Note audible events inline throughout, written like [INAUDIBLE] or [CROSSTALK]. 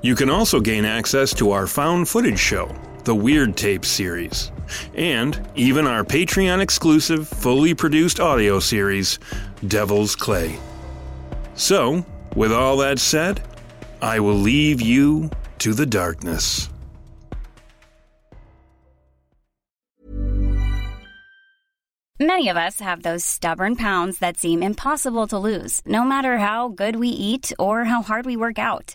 You can also gain access to our found footage show, the Weird Tape series, and even our Patreon exclusive, fully produced audio series, Devil's Clay. So, with all that said, I will leave you to the darkness. Many of us have those stubborn pounds that seem impossible to lose, no matter how good we eat or how hard we work out.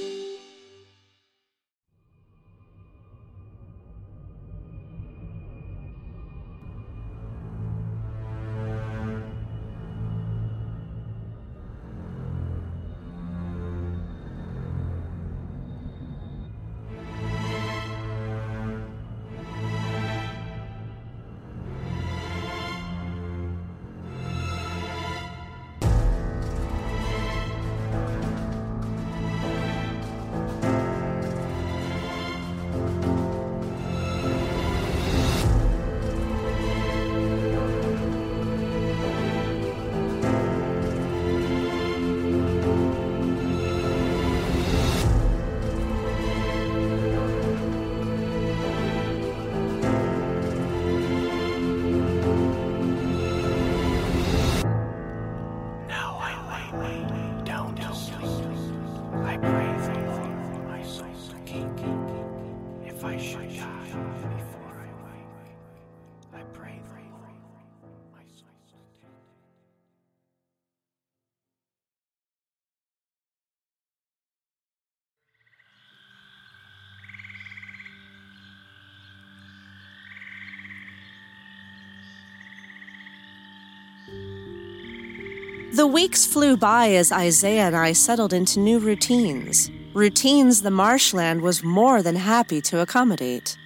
The weeks flew by as Isaiah and I settled into new routines. Routines the marshland was more than happy to accommodate.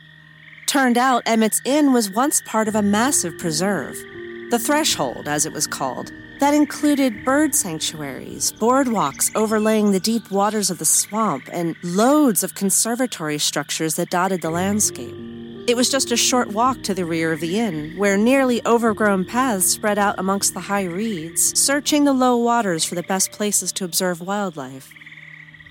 Turned out Emmett's Inn was once part of a massive preserve, the Threshold, as it was called, that included bird sanctuaries, boardwalks overlaying the deep waters of the swamp, and loads of conservatory structures that dotted the landscape. It was just a short walk to the rear of the inn, where nearly overgrown paths spread out amongst the high reeds, searching the low waters for the best places to observe wildlife.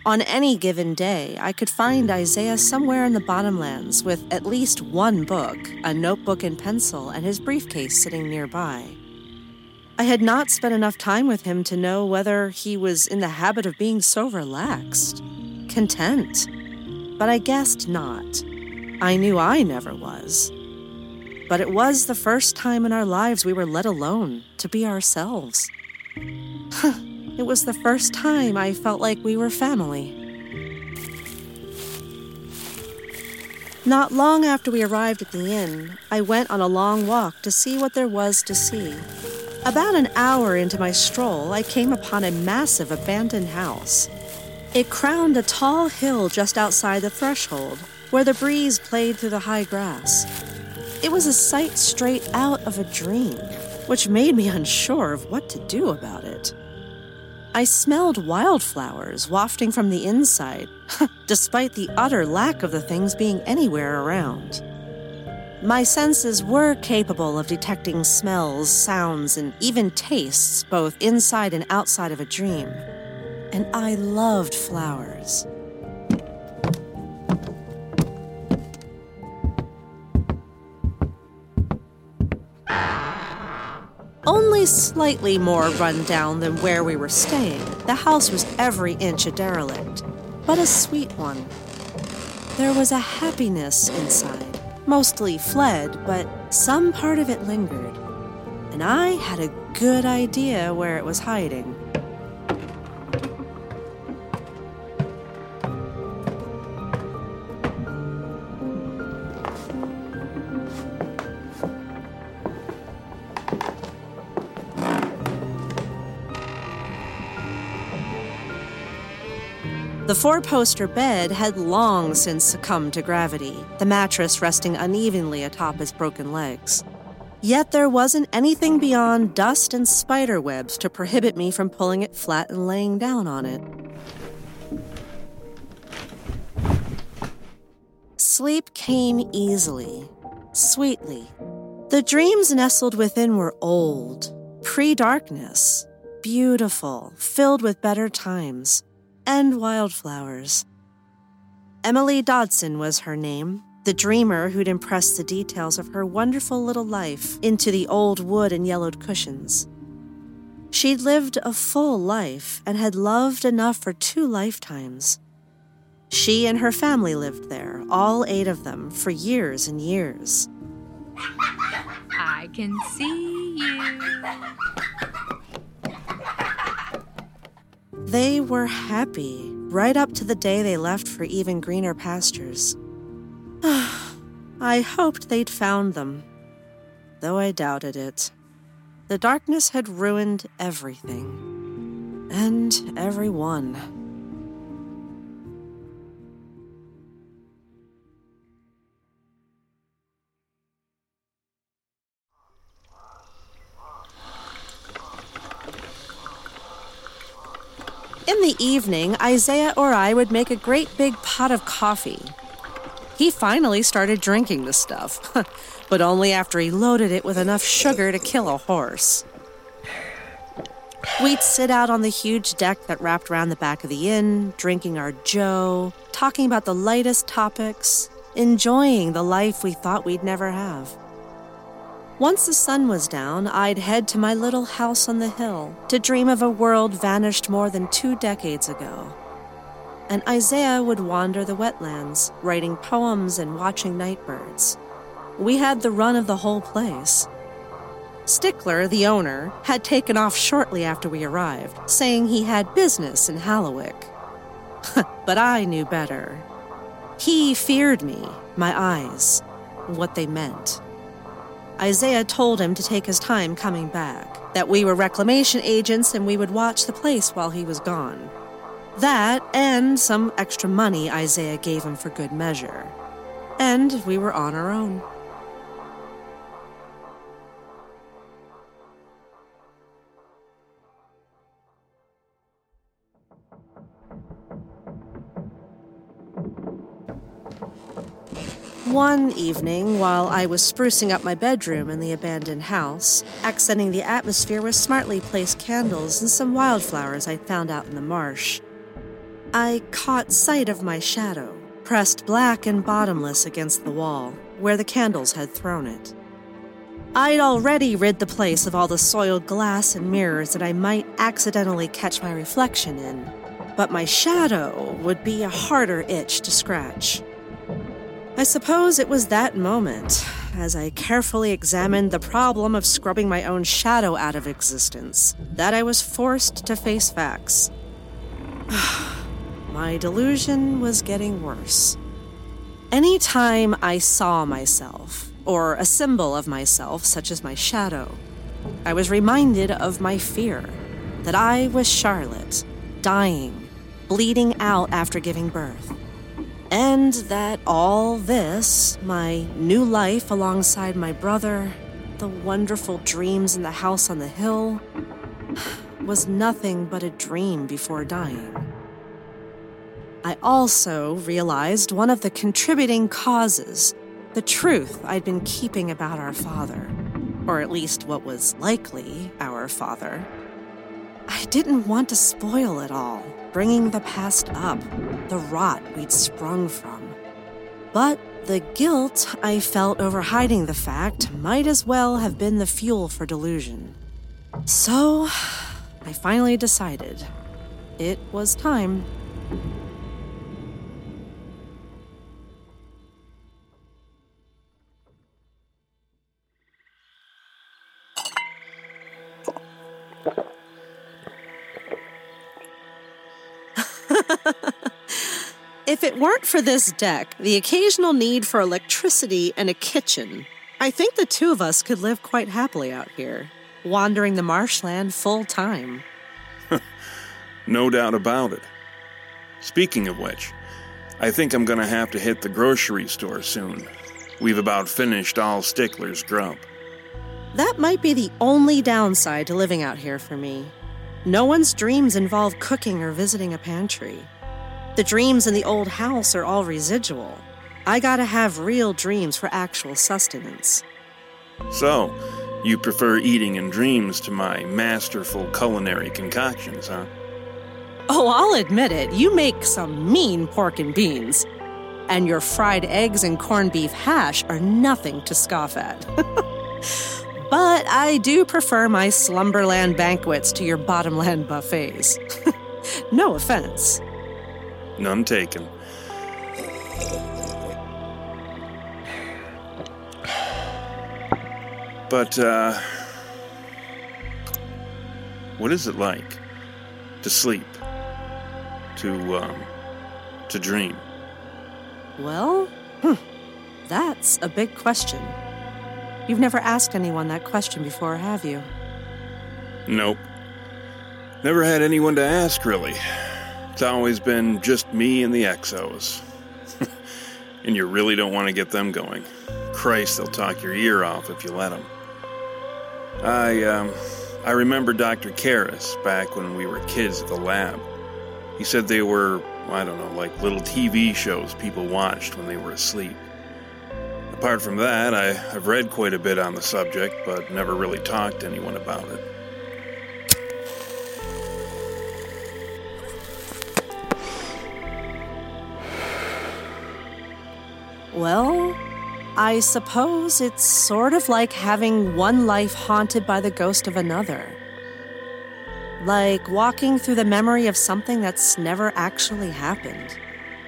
On any given day, I could find Isaiah somewhere in the bottomlands with at least one book, a notebook and pencil, and his briefcase sitting nearby. I had not spent enough time with him to know whether he was in the habit of being so relaxed, content. But I guessed not. I knew I never was. But it was the first time in our lives we were let alone to be ourselves. [LAUGHS] it was the first time I felt like we were family. Not long after we arrived at the inn, I went on a long walk to see what there was to see. About an hour into my stroll, I came upon a massive abandoned house. It crowned a tall hill just outside the threshold, where the breeze played through the high grass. It was a sight straight out of a dream, which made me [LAUGHS] unsure of what to do about it. I smelled wildflowers wafting from the inside, [LAUGHS] despite the utter lack of the things being anywhere around. My senses were capable of detecting smells, sounds, and even tastes both inside and outside of a dream. And I loved flowers. Only slightly more run down than where we were staying, the house was every inch a derelict, but a sweet one. There was a happiness inside, mostly fled, but some part of it lingered. And I had a good idea where it was hiding. The four poster bed had long since succumbed to gravity, the mattress resting unevenly atop his broken legs. Yet there wasn't anything beyond dust and spider webs to prohibit me from pulling it flat and laying down on it. Sleep came easily, sweetly. The dreams nestled within were old, pre darkness, beautiful, filled with better times and wildflowers. Emily Dodson was her name, the dreamer who'd impressed the details of her wonderful little life into the old wood and yellowed cushions. She'd lived a full life and had loved enough for two lifetimes. She and her family lived there, all eight of them, for years and years. I can see you. They were happy right up to the day they left for even greener pastures. [SIGHS] I hoped they'd found them, though I doubted it. The darkness had ruined everything and everyone. In the evening, Isaiah or I would make a great big pot of coffee. He finally started drinking the stuff, [LAUGHS] but only after he loaded it with enough sugar to kill a horse. We'd sit out on the huge deck that wrapped around the back of the inn, drinking our joe, talking about the lightest topics, enjoying the life we thought we'd never have. Once the sun was down, I'd head to my little house on the hill to dream of a world vanished more than two decades ago. and Isaiah would wander the wetlands, writing poems and watching nightbirds. We had the run of the whole place. Stickler, the owner, had taken off shortly after we arrived, saying he had business in Hallowick. [LAUGHS] but I knew better. He feared me, my eyes, what they meant. Isaiah told him to take his time coming back, that we were reclamation agents and we would watch the place while he was gone. That and some extra money Isaiah gave him for good measure. And we were on our own. One evening, while I was sprucing up my bedroom in the abandoned house, accenting the atmosphere with smartly placed candles and some wildflowers I'd found out in the marsh, I caught sight of my shadow, pressed black and bottomless against the wall, where the candles had thrown it. I'd already rid the place of all the soiled glass and mirrors that I might accidentally catch my reflection in, but my shadow would be a harder itch to scratch. I suppose it was that moment, as I carefully examined the problem of scrubbing my own shadow out of existence, that I was forced to face facts. [SIGHS] my delusion was getting worse. Any time I saw myself, or a symbol of myself, such as my shadow, I was reminded of my fear that I was Charlotte, dying, bleeding out after giving birth and that all this, my new life alongside my brother, the wonderful dreams in the house on the hill, [SIGHS] was nothing but a dream before dying. I also realized one of the contributing causes, the truth I'd been keeping about our father, or at least what was likely our father. I didn't want to spoil it all bringing the past up, the rot we'd sprung from. But the guilt I felt over hiding the fact might as well have been the fuel for delusion. So, I finally decided it was time. Weren't for this deck, the occasional need for electricity, and a kitchen, I think the two of us could live quite happily out here, wandering the marshland full time. [LAUGHS] no doubt about it. Speaking of which, I think I'm gonna have to hit the grocery store soon. We've about finished all Stickler's grub. That might be the only downside to living out here for me. No one's dreams involve cooking or visiting a pantry. The dreams in the old house are all residual. I gotta have real dreams for actual sustenance. So, you prefer eating in dreams to my masterful culinary concoctions, huh? Oh, I'll admit it, you make some mean pork and beans. And your fried eggs and corned beef hash are nothing to scoff at. [LAUGHS] But I do prefer my slumberland banquets to your bottomland buffets. [LAUGHS] no offense. None taken. But, uh. What is it like to sleep? To, um. to dream? Well, hmm, that's a big question. You've never asked anyone that question before, have you? Nope. Never had anyone to ask, really. It's always been just me and the exos. [LAUGHS] and you really don't want to get them going. Christ, they'll talk your ear off if you let them. I, um, I remember Dr. Karras back when we were kids at the lab. He said they were, I don't know, like little TV shows people watched when they were asleep. Apart from that, I, have read quite a bit on the subject, but never really talked to anyone about it. Well, I suppose it's sort of like having one life haunted by the ghost of another. like walking through the memory of something that's never actually happened.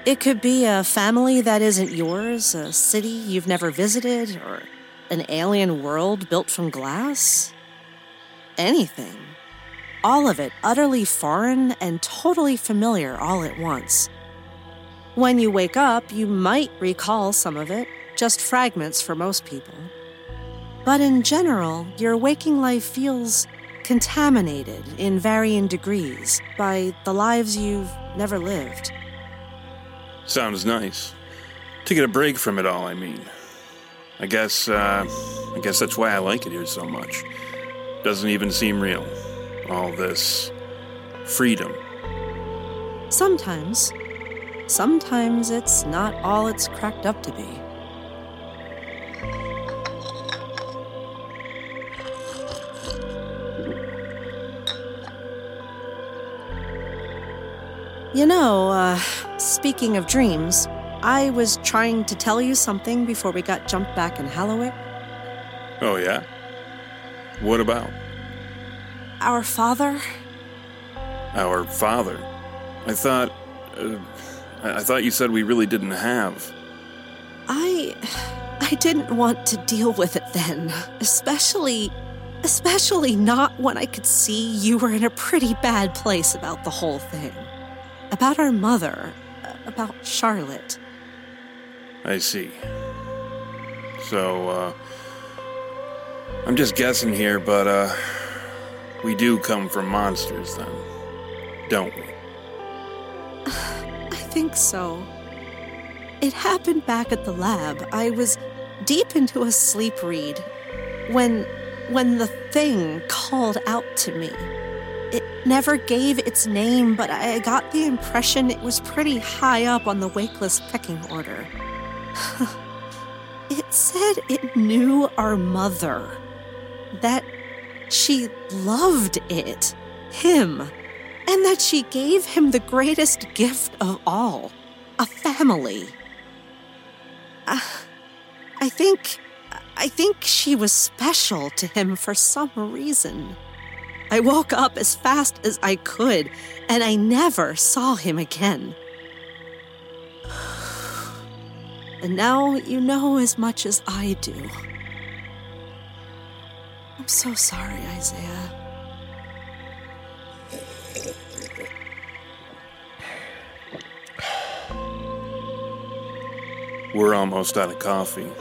It could be a family that isn't yours, a city you've never visited, or an alien world built from glass. Anything. All of it utterly foreign and totally familiar all at once. When you wake up, you might recall some of it, just fragments for most people. But in general, your waking life feels contaminated in varying degrees by the lives you've never lived. Sounds nice. To get a break from it all, I mean. I guess, uh, I guess that's why I like it here so much. Doesn't even seem real. All this freedom. Sometimes. Sometimes it's not all it's cracked up to be. You know, uh, speaking of dreams, I was trying to tell you something before we got jumped back in Hallowick. Oh, yeah? What about? Our father? Our father? I thought. Uh, I I thought you said we really didn't have. I. I didn't want to deal with it then, especially. Especially not when I could see you were in a pretty bad place about the whole thing. About our mother. About Charlotte. I see. So, uh. I'm just guessing here, but, uh. We do come from monsters, then. Don't we? Think so. It happened back at the lab. I was deep into a sleep read when when the thing called out to me. It never gave its name, but I got the impression it was pretty high up on the wakeless pecking order. [SIGHS] it said it knew our mother. That she loved it, him, and that she gave him the greatest gift of all a family. Uh, I think. I think she was special to him for some reason. I woke up as fast as I could, and I never saw him again. And now you know as much as I do. I'm so sorry, Isaiah. We're almost out of coffee.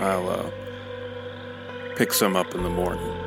I'll, uh. pick some up in the morning.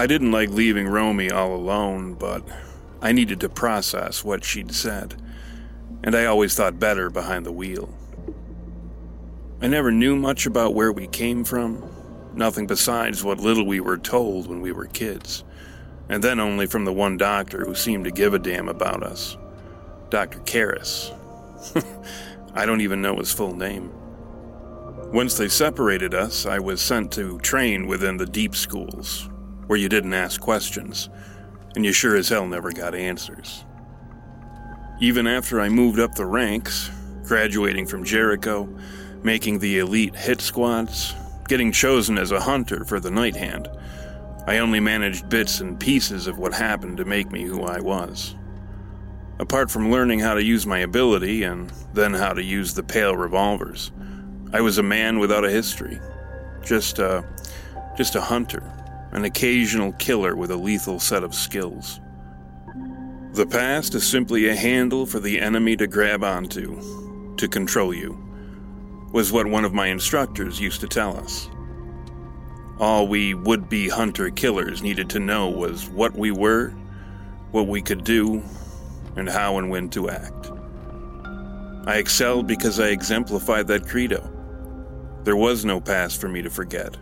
I didn't like leaving Romy all alone, but I needed to process what she'd said, and I always thought better behind the wheel. I never knew much about where we came from, nothing besides what little we were told when we were kids, and then only from the one doctor who seemed to give a damn about us Dr. Karras. [LAUGHS] I don't even know his full name. Once they separated us, I was sent to train within the deep schools, where you didn't ask questions, and you sure as hell never got answers. Even after I moved up the ranks, graduating from Jericho, making the elite hit squads, getting chosen as a hunter for the Night Hand, I only managed bits and pieces of what happened to make me who I was. Apart from learning how to use my ability and then how to use the pale revolvers, I was a man without a history. Just a, just a hunter an occasional killer with a lethal set of skills. The past is simply a handle for the enemy to grab onto, to control you, was what one of my instructors used to tell us. All we would be hunter killers needed to know was what we were, what we could do, and how and when to act. I excelled because I exemplified that credo. There was no past for me to forget,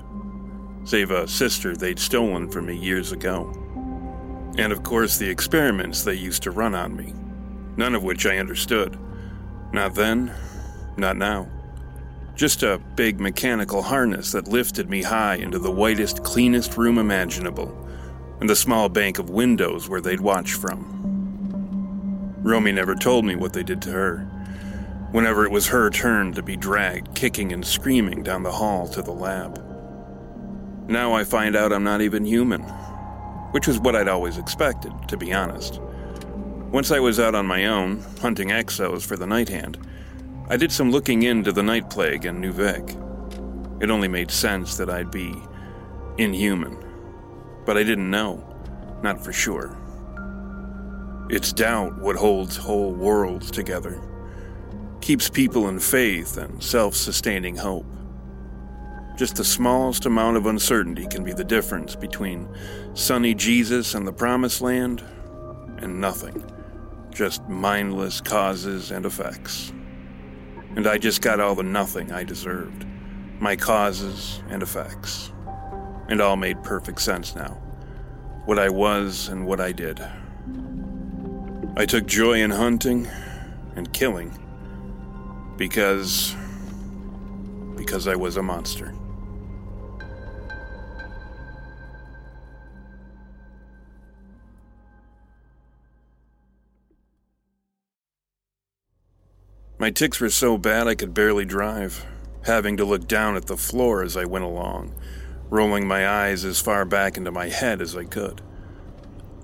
save a sister they'd stolen from me years ago. And of course, the experiments they used to run on me, none of which I understood. Not then, not now. Just a big mechanical harness that lifted me high into the whitest, cleanest room imaginable, and the small bank of windows where they'd watch from. Romy never told me what they did to her. Whenever it was her turn to be dragged, kicking and screaming down the hall to the lab. Now I find out I'm not even human, which was what I'd always expected, to be honest. Once I was out on my own, hunting exos for the night hand, I did some looking into the night plague and Nuvek. It only made sense that I'd be inhuman, but I didn't know, not for sure. It's doubt what holds whole worlds together, keeps people in faith and self sustaining hope. Just the smallest amount of uncertainty can be the difference between sunny Jesus and the promised land and nothing, just mindless causes and effects. And I just got all the nothing I deserved my causes and effects. And all made perfect sense now what I was and what I did. I took joy in hunting and killing because. because I was a monster. My tics were so bad I could barely drive, having to look down at the floor as I went along, rolling my eyes as far back into my head as I could.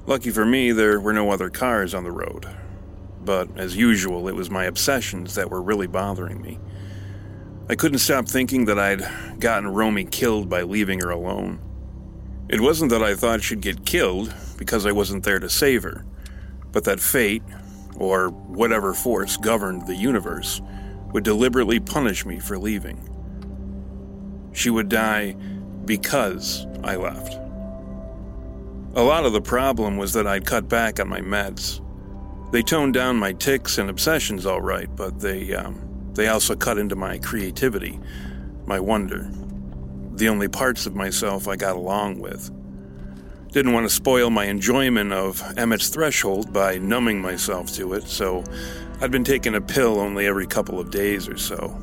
Lucky for me, there were no other cars on the road. But as usual, it was my obsessions that were really bothering me. I couldn't stop thinking that I'd gotten Romy killed by leaving her alone. It wasn't that I thought she'd get killed because I wasn't there to save her, but that fate, or whatever force governed the universe, would deliberately punish me for leaving. She would die because I left. A lot of the problem was that I'd cut back on my meds. They toned down my tics and obsessions all right, but they um, they also cut into my creativity, my wonder, the only parts of myself I got along with. Didn't want to spoil my enjoyment of Emmett's Threshold by numbing myself to it, so I'd been taking a pill only every couple of days or so.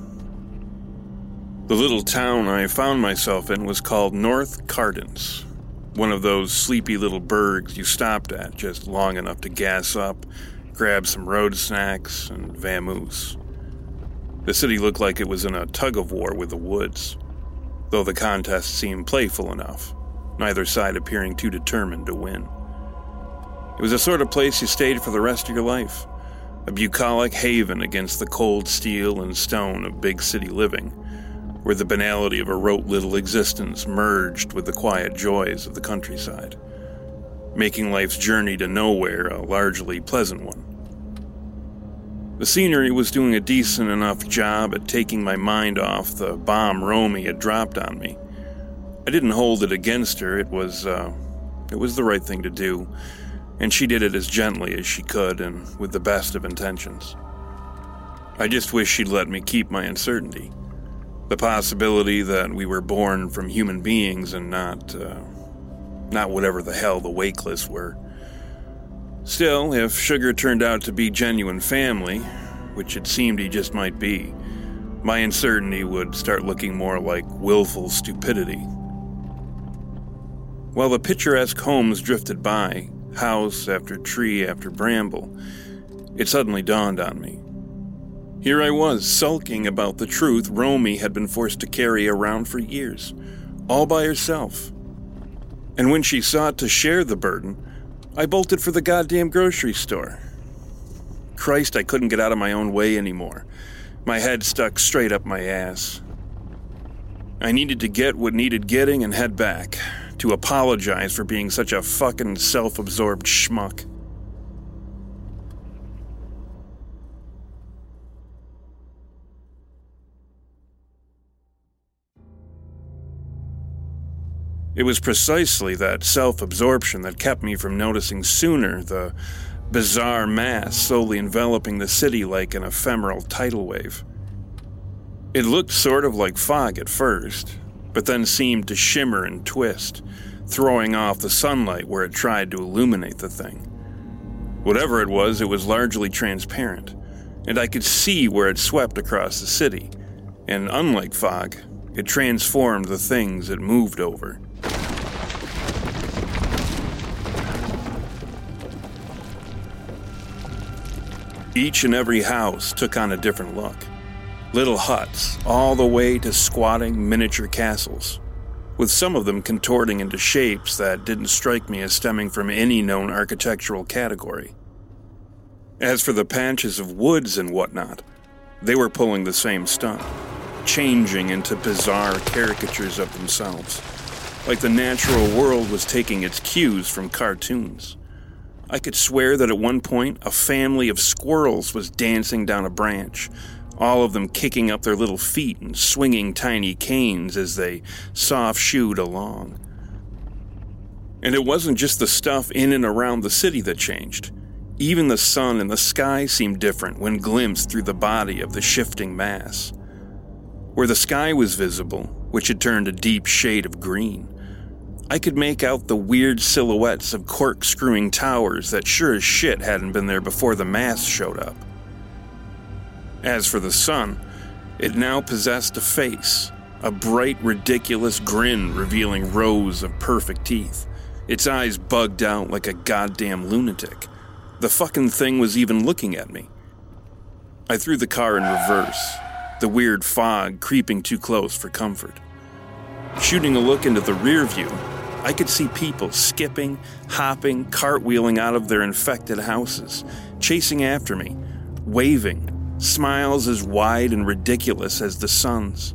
The little town I found myself in was called North Cardens, one of those sleepy little burgs you stopped at just long enough to gas up, grab some road snacks, and vamoose. The city looked like it was in a tug of war with the woods, though the contest seemed playful enough neither side appearing too determined to win. It was the sort of place you stayed for the rest of your life, a bucolic haven against the cold steel and stone of big city living, where the banality of a rote little existence merged with the quiet joys of the countryside, making life's journey to nowhere a largely pleasant one. The scenery was doing a decent enough job at taking my mind off the bomb Romy had dropped on me I didn't hold it against her. It was, uh, it was the right thing to do, and she did it as gently as she could and with the best of intentions. I just wish she'd let me keep my uncertainty. The possibility that we were born from human beings and not, uh, not whatever the hell the Wakeless were. Still, if Sugar turned out to be genuine family, which it seemed he just might be, my uncertainty would start looking more like willful stupidity while the picturesque homes drifted by, house after tree after bramble, it suddenly dawned on me. Here I was, sulking about the truth Romy had been forced to carry around for years, all by herself. And when she sought to share the burden, I bolted for the goddamn grocery store. Christ, I couldn't get out of my own way anymore. My head stuck straight up my ass. I needed to get what needed getting and head back to apologize for being such a fucking self absorbed schmuck. It was precisely that self absorption that kept me from noticing sooner the bizarre mass slowly enveloping the city like an ephemeral tidal wave. It looked sort of like fog at first, but then seemed to shimmer and twist, throwing off the sunlight where it tried to illuminate the thing. Whatever it was, it was largely transparent, and I could see where it swept across the city, and unlike fog, it transformed the things it moved over. Each and every house took on a different look. Little huts, all the way to squatting miniature castles, with some of them contorting into shapes that didn't strike me as stemming from any known architectural category. As for the patches of woods and whatnot, they were pulling the same stunt, changing into bizarre caricatures of themselves, like the natural world was taking its cues from cartoons. I could swear that at one point a family of squirrels was dancing down a branch, all of them kicking up their little feet and swinging tiny canes as they soft shooed along. And it wasn't just the stuff in and around the city that changed. Even the sun and the sky seemed different when glimpsed through the body of the shifting mass. Where the sky was visible, which had turned a deep shade of green, I could make out the weird silhouettes of corkscrewing towers that sure as shit hadn't been there before the mass showed up. As for the sun, it now possessed a face, a bright, ridiculous grin revealing rows of perfect teeth, its eyes bugged out like a goddamn lunatic. The fucking thing was even looking at me. I threw the car in reverse, the weird fog creeping too close for comfort. Shooting a look into the rear view, I could see people skipping, hopping, cartwheeling out of their infected houses, chasing after me, waving, smiles as wide and ridiculous as the sun's.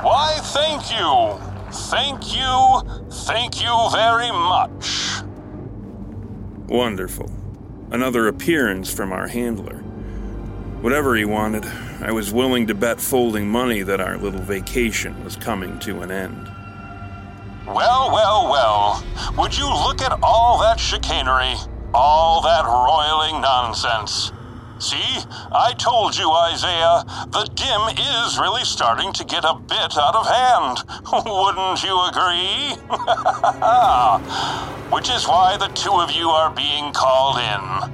Why, thank you. Thank you. Thank you very much. Wonderful. Another appearance from our handler. Whatever he wanted, I was willing to bet folding money that our little vacation was coming to an end. Well, well, well. Would you look at all that chicanery? All that roiling nonsense. See, I told you, Isaiah, the dim is really starting to get a bit out of hand. [LAUGHS] Wouldn't you agree? [LAUGHS] Which is why the two of you are being called in.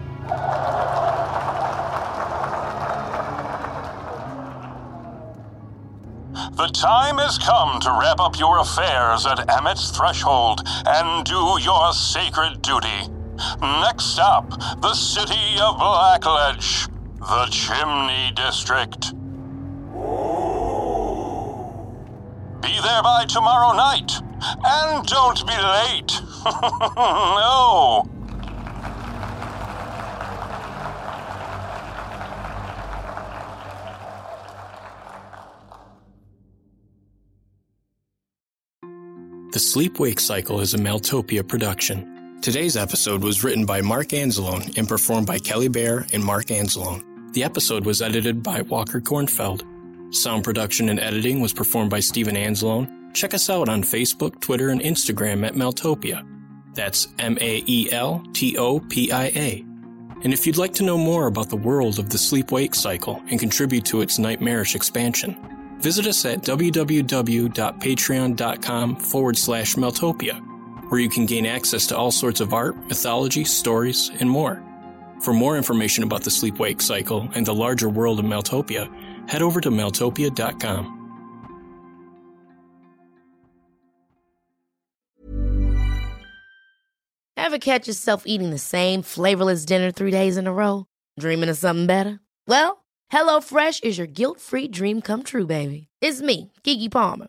The time has come to wrap up your affairs at Emmett's threshold and do your sacred duty. Next up, the city of Blackledge, the Chimney District. Be there by tomorrow night, and don't be late. [LAUGHS] no. The Sleep Wake Cycle is a Maeltopia production. Today's episode was written by Mark Anzalone and performed by Kelly Bair and Mark Anzalone. The episode was edited by Walker Kornfeld. Sound production and editing was performed by Steven Anzalone. Check us out on Facebook, Twitter, and Instagram at Maeltopia. That's M A E L T O P I A. And if you'd like to know more about the world of the sleep wake cycle and contribute to its nightmarish expansion, visit us at www.patreon.com forward slash Maeltopia, where you can gain access to all sorts of art, mythology, stories, and more. For more information about the sleep wake cycle and the larger world of Maeltopia, head over to maeltopia.com. Ever catch yourself eating the same flavorless dinner three days in a row? Dreaming of something better? Well, HelloFresh is your guilt free dream come true, baby. It's me, Keke Palmer.